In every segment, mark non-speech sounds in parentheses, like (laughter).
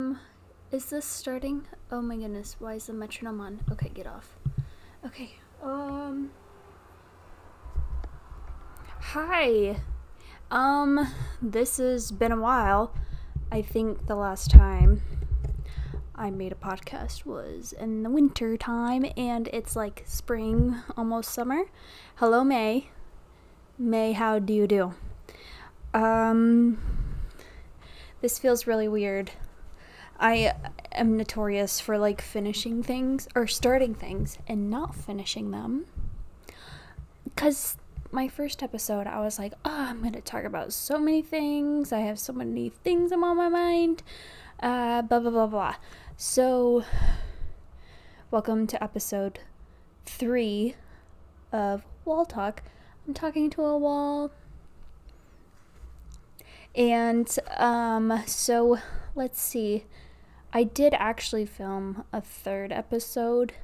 Um, is this starting? Oh my goodness, why is the metronome on? Okay, get off. Okay, um. Hi. Um, this has been a while. I think the last time I made a podcast was in the winter time, and it's like spring, almost summer. Hello, May. May, how do you do? Um, this feels really weird. I am notorious for like finishing things or starting things and not finishing them. Because my first episode, I was like, oh, I'm going to talk about so many things. I have so many things on my mind. Uh, blah, blah, blah, blah. So, welcome to episode three of Wall Talk. I'm talking to a wall. And, um, so let's see. I did actually film a third episode,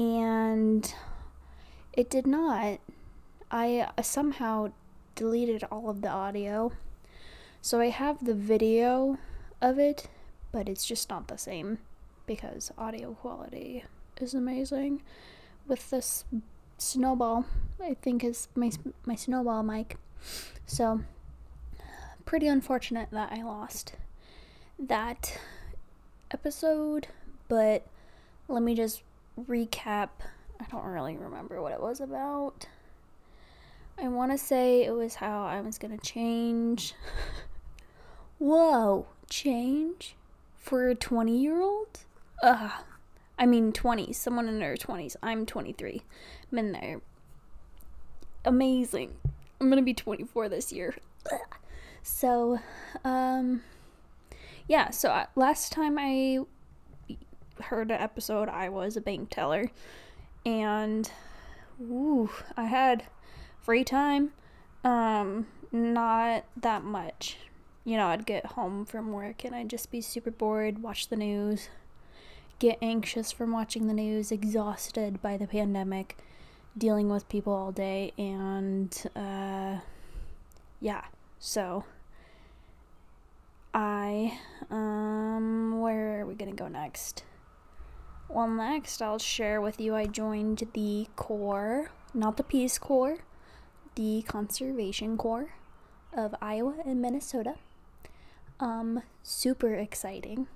and it did not. I uh, somehow deleted all of the audio. So I have the video of it, but it's just not the same because audio quality is amazing. With this snowball, I think is my my snowball mic. So pretty unfortunate that I lost that episode, but let me just recap. I don't really remember what it was about. I want to say it was how I was going to change. (laughs) Whoa, change for a 20 year old? Ugh. I mean, 20, someone in their 20s. I'm 23. I'm in there. Amazing. I'm going to be 24 this year. Ugh. So, um, yeah, so I, last time I heard an episode, I was a bank teller, and ooh, I had free time. Um, not that much. You know, I'd get home from work and I'd just be super bored, watch the news, get anxious from watching the news, exhausted by the pandemic, dealing with people all day, and uh, yeah, so I um where are we gonna go next? Well next I'll share with you I joined the Corps, not the Peace Corps, the Conservation Corps of Iowa and Minnesota. Um super exciting.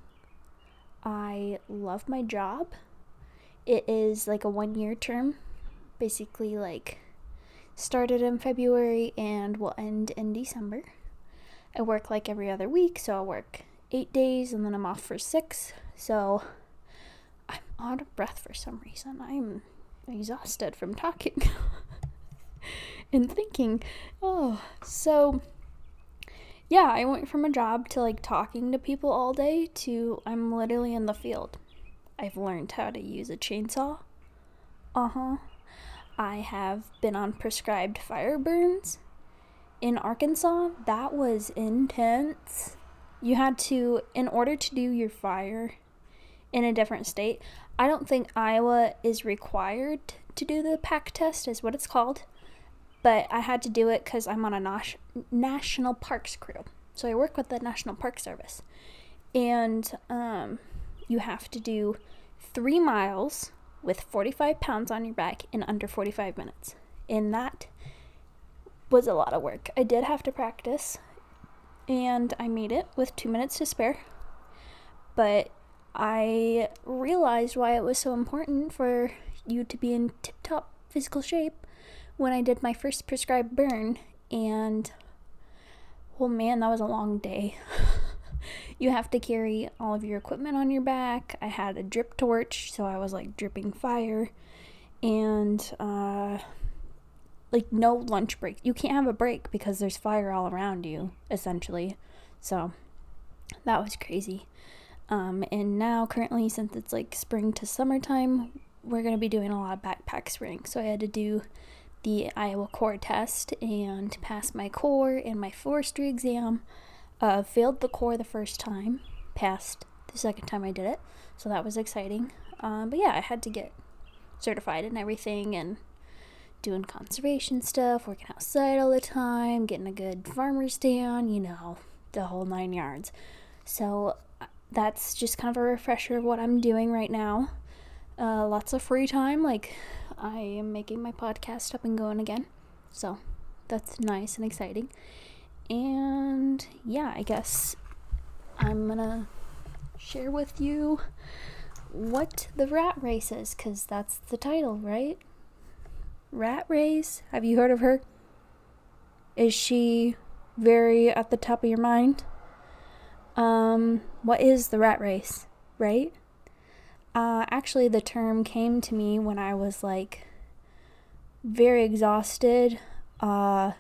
I love my job. It is like a one year term. Basically like started in February and will end in December. I work like every other week, so I'll work eight days and then I'm off for six. So I'm out of breath for some reason. I'm exhausted from talking (laughs) and thinking. Oh, so yeah, I went from a job to like talking to people all day to I'm literally in the field. I've learned how to use a chainsaw. Uh huh. I have been on prescribed fire burns in Arkansas, that was intense. You had to, in order to do your fire in a different state, I don't think Iowa is required to do the pack test, is what it's called. But I had to do it because I'm on a national parks crew. So I work with the National Park Service. And um, you have to do three miles with 45 pounds on your back in under 45 minutes. In that was a lot of work. I did have to practice, and I made it with two minutes to spare. But I realized why it was so important for you to be in tip top physical shape when I did my first prescribed burn, and oh man, that was a long day. (laughs) you have to carry all of your equipment on your back. I had a drip torch, so I was like dripping fire, and uh, like no lunch break. You can't have a break because there's fire all around you, essentially. So that was crazy. Um, and now, currently, since it's like spring to summertime, we're going to be doing a lot of backpack spraying. So I had to do the Iowa core test and pass my core and my forestry exam. Uh, failed the core the first time, passed the second time I did it. So that was exciting. Um, but yeah, I had to get certified and everything and doing conservation stuff, working outside all the time, getting a good farmer's stand, you know, the whole nine yards. So that's just kind of a refresher of what I'm doing right now. Uh, lots of free time. Like, I am making my podcast up and going again. So, that's nice and exciting. And yeah, I guess I'm gonna share with you what the rat race is, because that's the title, right? Rat race? Have you heard of her? Is she very at the top of your mind? Um, what is the rat race, right? Uh, actually, the term came to me when I was like very exhausted uh,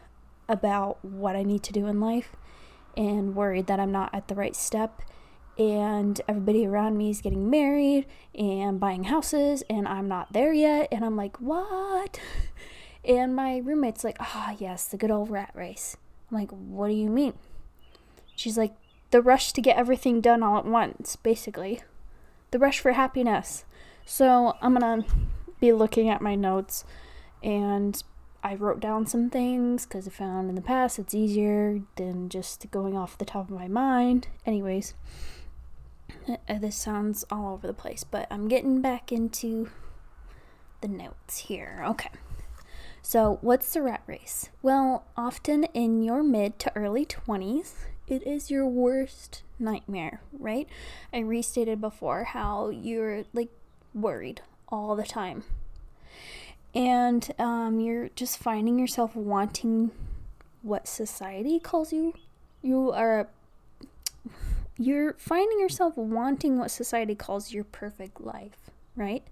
about what I need to do in life and worried that I'm not at the right step. And everybody around me is getting married and buying houses, and I'm not there yet. And I'm like, what? (laughs) And my roommate's like, ah, oh, yes, the good old rat race. I'm like, what do you mean? She's like, the rush to get everything done all at once, basically. The rush for happiness. So I'm gonna be looking at my notes and I wrote down some things because I found in the past it's easier than just going off the top of my mind. Anyways, this sounds all over the place, but I'm getting back into the notes here. Okay. So, what's the rat race? Well, often in your mid to early 20s, it is your worst nightmare, right? I restated before how you're like worried all the time. And um, you're just finding yourself wanting what society calls you. You are you're finding yourself wanting what society calls your perfect life, right?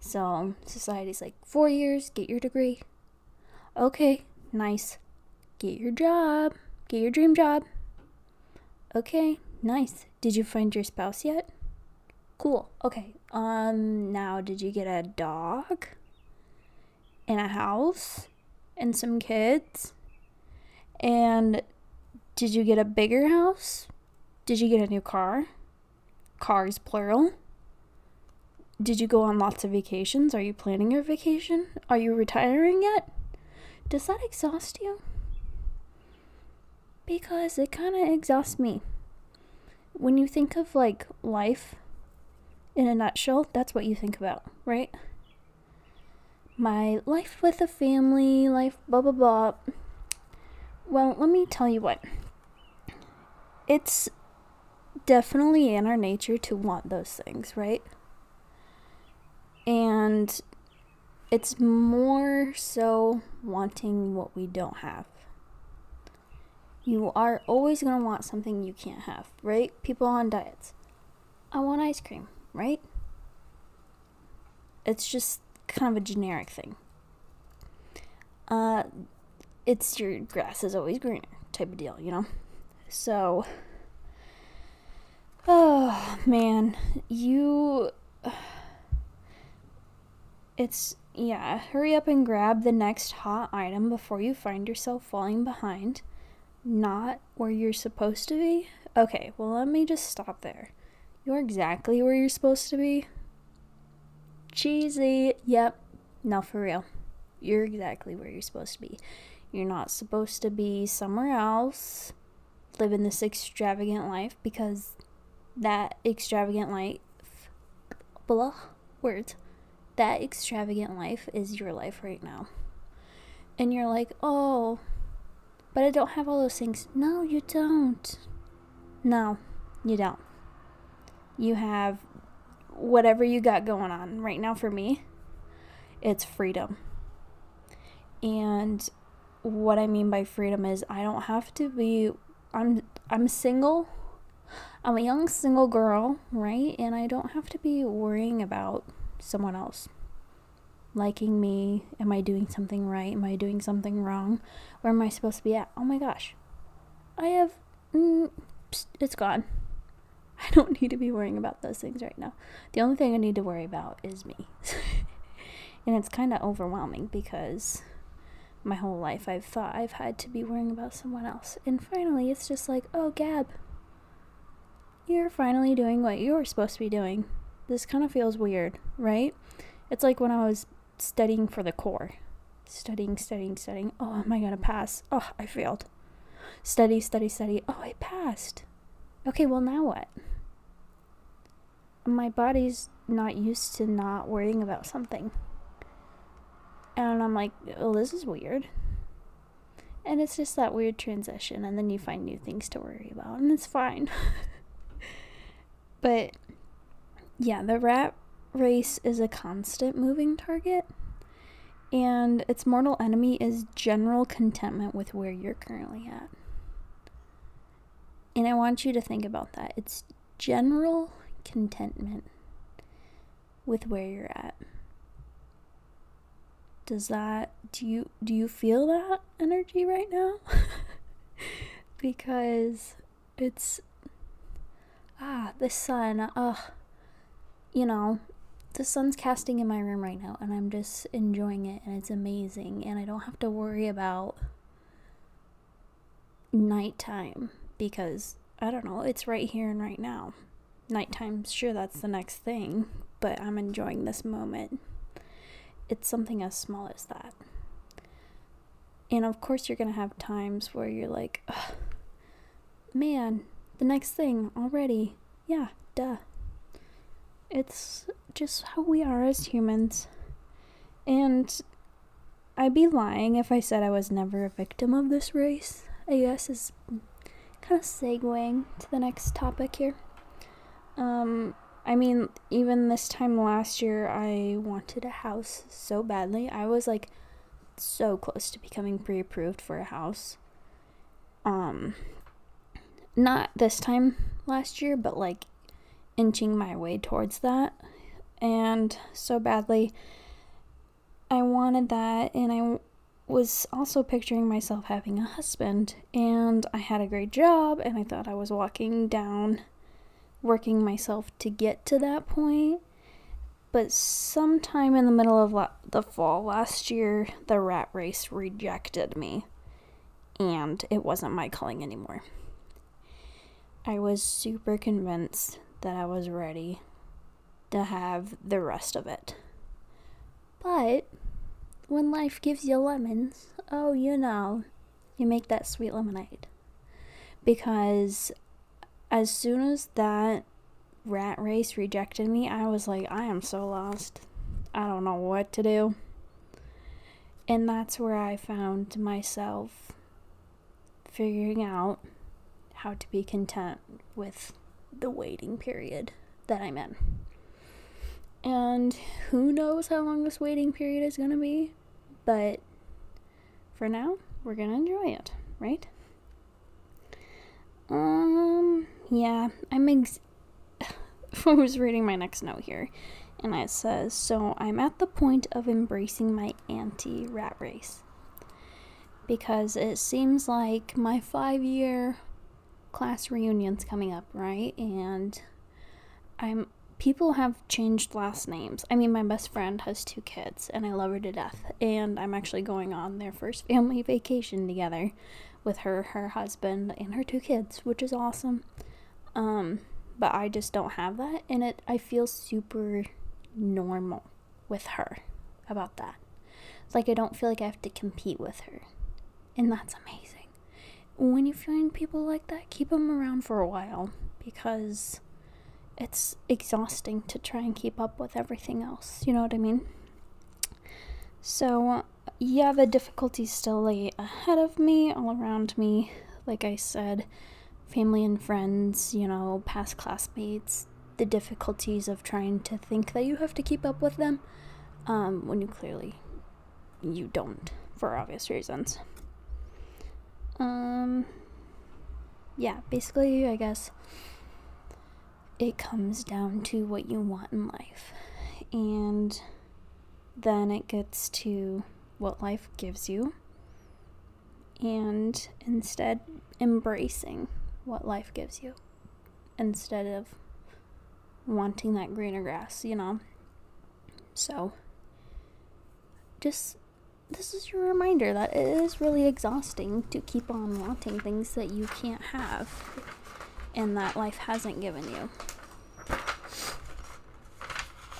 So society's like, four years, get your degree. Okay, nice. Get your job. Get your dream job. Okay, nice. Did you find your spouse yet? Cool. Okay. Um now did you get a dog? And a house? And some kids? And did you get a bigger house? Did you get a new car? Cars plural. Did you go on lots of vacations? Are you planning your vacation? Are you retiring yet? Does that exhaust you? Because it kind of exhausts me. When you think of like life in a nutshell, that's what you think about, right? My life with a family, life, blah, blah, blah. Well, let me tell you what. It's definitely in our nature to want those things, right? And it's more so wanting what we don't have. You are always going to want something you can't have, right? People on diets. I want ice cream, right? It's just kind of a generic thing. Uh, it's your grass is always greener type of deal, you know? So, oh man, you it's, yeah, hurry up and grab the next hot item before you find yourself falling behind. Not where you're supposed to be? Okay, well, let me just stop there. You're exactly where you're supposed to be. Cheesy. Yep. No, for real. You're exactly where you're supposed to be. You're not supposed to be somewhere else living this extravagant life because that extravagant life, blah, words that extravagant life is your life right now. And you're like, oh, but I don't have all those things. No, you don't. No, you don't. You have whatever you got going on. Right now, for me, it's freedom. And what I mean by freedom is I don't have to be I'm I'm single. I'm a young single girl, right? And I don't have to be worrying about someone else liking me. Am I doing something right? Am I doing something wrong? Where am I supposed to be at? Oh my gosh. I have. Mm, it's gone. (laughs) I don't need to be worrying about those things right now. The only thing I need to worry about is me. (laughs) and it's kind of overwhelming because my whole life I've thought I've had to be worrying about someone else. And finally, it's just like, oh, Gab, you're finally doing what you were supposed to be doing. This kind of feels weird, right? It's like when I was studying for the core. Studying, studying, studying. Oh, am I going to pass? Oh, I failed. Study, study, study. Oh, I passed. Okay, well, now what? my body's not used to not worrying about something. And I'm like, oh, this is weird. And it's just that weird transition, and then you find new things to worry about, and it's fine. (laughs) but yeah, the rat race is a constant moving target, and its mortal enemy is general contentment with where you're currently at. And I want you to think about that. It's general contentment with where you're at. Does that do you do you feel that energy right now? (laughs) because it's ah, the sun. Ugh. You know, the sun's casting in my room right now and I'm just enjoying it and it's amazing and I don't have to worry about nighttime because I don't know, it's right here and right now. Nighttime, sure, that's the next thing, but I'm enjoying this moment. It's something as small as that. And of course, you're gonna have times where you're like, man, the next thing already. Yeah, duh. It's just how we are as humans. And I'd be lying if I said I was never a victim of this race, I guess is kind of segueing to the next topic here. Um, I mean, even this time last year, I wanted a house so badly. I was like so close to becoming pre approved for a house. Um, not this time last year, but like inching my way towards that. And so badly, I wanted that, and I was also picturing myself having a husband, and I had a great job, and I thought I was walking down, working myself to get to that point. But sometime in the middle of la- the fall last year, the rat race rejected me, and it wasn't my calling anymore. I was super convinced that I was ready to have the rest of it. But when life gives you lemons, oh, you know, you make that sweet lemonade. Because as soon as that rat race rejected me, I was like, I am so lost. I don't know what to do. And that's where I found myself figuring out how to be content with the waiting period that I'm in. And who knows how long this waiting period is going to be, but for now, we're going to enjoy it, right? Um, yeah, I'm ex- (sighs) I was reading my next note here, and it says, So I'm at the point of embracing my anti rat race. Because it seems like my five year class reunion's coming up, right? And I'm people have changed last names. I mean, my best friend has two kids, and I love her to death. And I'm actually going on their first family (laughs) vacation together with her, her husband, and her two kids, which is awesome. Um, but I just don't have that, and it I feel super normal with her about that. It's like I don't feel like I have to compete with her, and that's amazing. When you find people like that, keep them around for a while because it's exhausting to try and keep up with everything else. You know what I mean? So, yeah, the difficulties still lay ahead of me, all around me. Like I said, family and friends, you know, past classmates, the difficulties of trying to think that you have to keep up with them um, when you clearly you don't for obvious reasons. Um, yeah, basically, I guess it comes down to what you want in life. And then it gets to what life gives you. And instead, embracing what life gives you instead of wanting that greener grass, you know? So, just this is your reminder that it is really exhausting to keep on wanting things that you can't have and that life hasn't given you.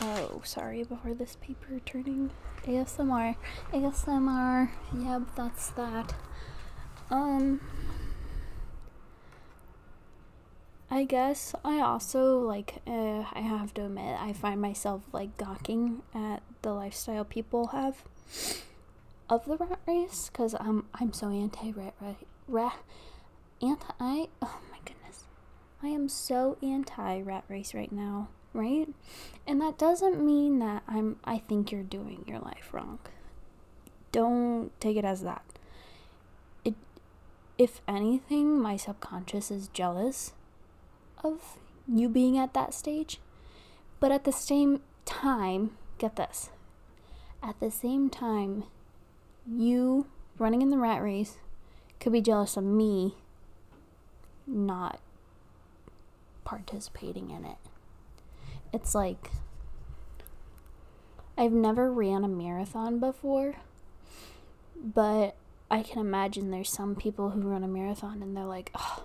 Oh, sorry, before this paper turning ASMR. ASMR. Yep, that's that. Um I guess I also like uh, I have to admit I find myself like gawking at the lifestyle people have of the rat race because I'm I'm so anti rat rat anti oh my goodness I am so anti rat race right now right and that doesn't mean that I'm I think you're doing your life wrong don't take it as that it if anything my subconscious is jealous of you being at that stage. But at the same time, get this. At the same time, you running in the rat race could be jealous of me not participating in it. It's like I've never ran a marathon before, but I can imagine there's some people who run a marathon and they're like, oh,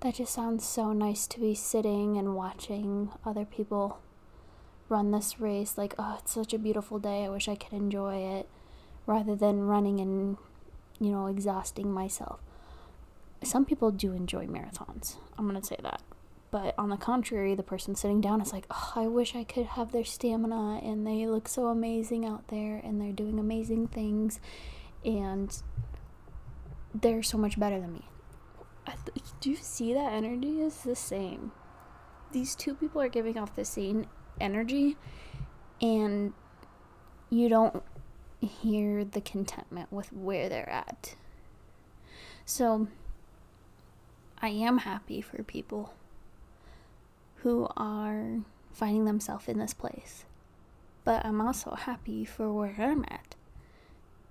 that just sounds so nice to be sitting and watching other people run this race. Like, oh, it's such a beautiful day. I wish I could enjoy it rather than running and, you know, exhausting myself. Some people do enjoy marathons. I'm going to say that. But on the contrary, the person sitting down is like, oh, I wish I could have their stamina and they look so amazing out there and they're doing amazing things and they're so much better than me do you see that energy is the same? These two people are giving off the same energy, and you don't hear the contentment with where they're at. So, I am happy for people who are finding themselves in this place. But I'm also happy for where I'm at.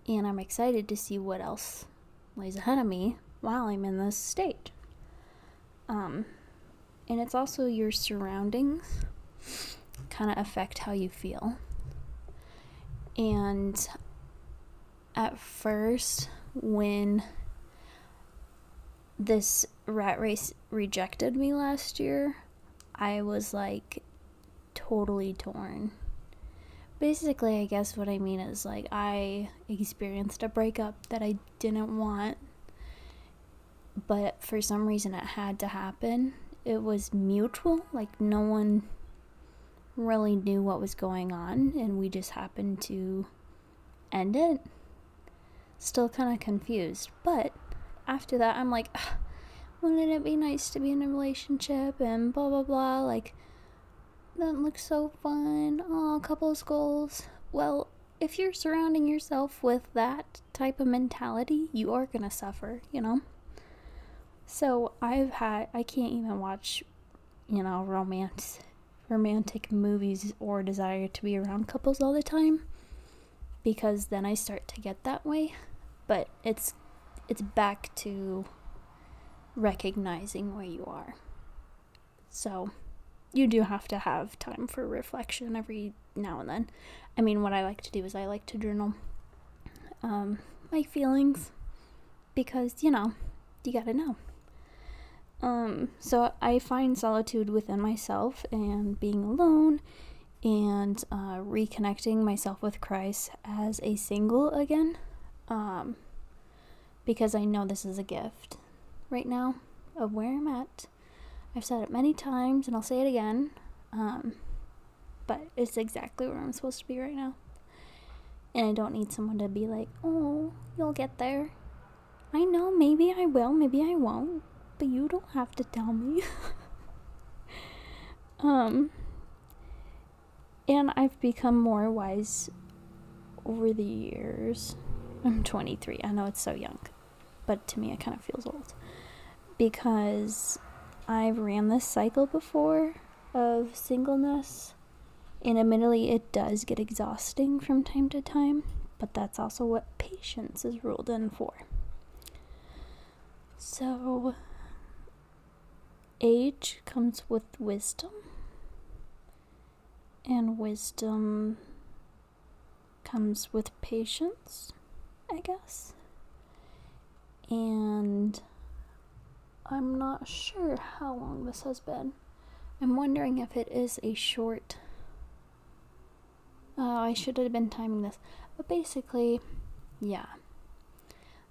And I'm excited to see what else lays ahead of me while I'm in this state. Um, and it's also your surroundings kind of affect how you feel. And at first, when this rat race rejected me last year, I was like totally torn. Basically, I guess what I mean is like I experienced a breakup that I didn't want but for some reason it had to happen. It was mutual, like no one really knew what was going on, and we just happened to end it. Still kind of confused, but after that, I'm like, wouldn't it be nice to be in a relationship and blah blah blah? Like, that looks so fun. Oh, couples goals. Well, if you're surrounding yourself with that type of mentality, you are gonna suffer, you know? So I've had I can't even watch, you know, romance romantic movies or desire to be around couples all the time because then I start to get that way. But it's it's back to recognizing where you are. So you do have to have time for reflection every now and then. I mean, what I like to do is I like to journal um, my feelings because, you know, you gotta know. Um, so I find solitude within myself and being alone and uh, reconnecting myself with Christ as a single again. Um, because I know this is a gift right now of where I'm at. I've said it many times and I'll say it again. Um, but it's exactly where I'm supposed to be right now. And I don't need someone to be like, oh, you'll get there. I know, maybe I will, maybe I won't but you don't have to tell me. (laughs) um, and I've become more wise over the years. I'm 23. I know it's so young, but to me, it kind of feels old because I've ran this cycle before of singleness, and admittedly, it does get exhausting from time to time, but that's also what patience is ruled in for. So, age comes with wisdom, and wisdom comes with patience, I guess. And I'm not sure how long this has been. I'm wondering if it is a short. Oh, I should have been timing this. But basically, yeah.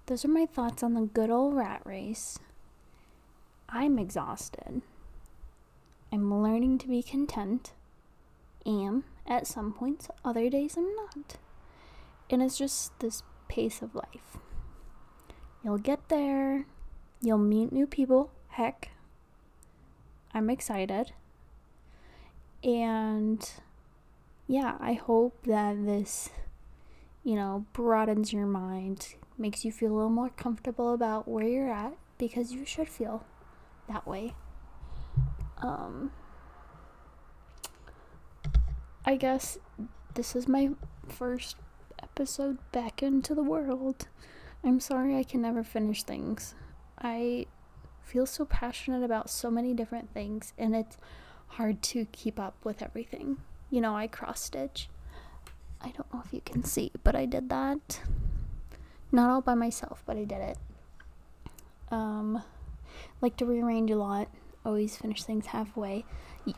Those are my thoughts on the good old rat race. I'm exhausted. I'm learning to be content. Am at some points, other days I'm not. And it's just this pace of life. You'll get there, you'll meet new people. Heck, I'm excited. And yeah, I hope that this, you know, broadens your mind, makes you feel a little more comfortable about where you're at because you should feel that way. Um, I guess this is my first episode back into the world. I'm sorry I can never finish things. I feel so passionate about so many different things, and it's hard to keep up with everything. You know, I cross stitch. I don't know if you can see, but I did that. Not all by myself, but I did it. Um, like to rearrange a lot. Always finish things halfway.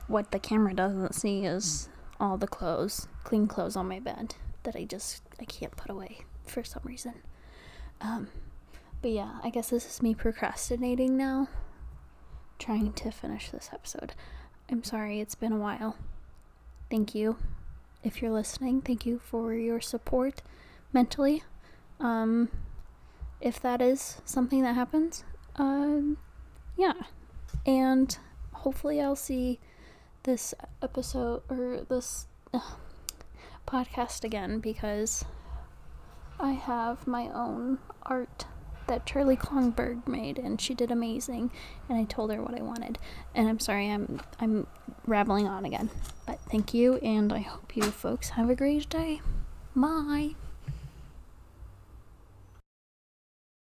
What the camera doesn't see is all the clothes, clean clothes on my bed that I just I can't put away for some reason. Um, but yeah, I guess this is me procrastinating now, trying to finish this episode. I'm sorry, it's been a while. Thank you. If you're listening, thank you for your support mentally. Um, if that is something that happens, um, yeah. And hopefully, I'll see this episode or this uh, podcast again because I have my own art that Charlie Klongberg made and she did amazing and I told her what I wanted. And I'm sorry I'm I'm rambling on again. But thank you and I hope you folks have a great day. Bye.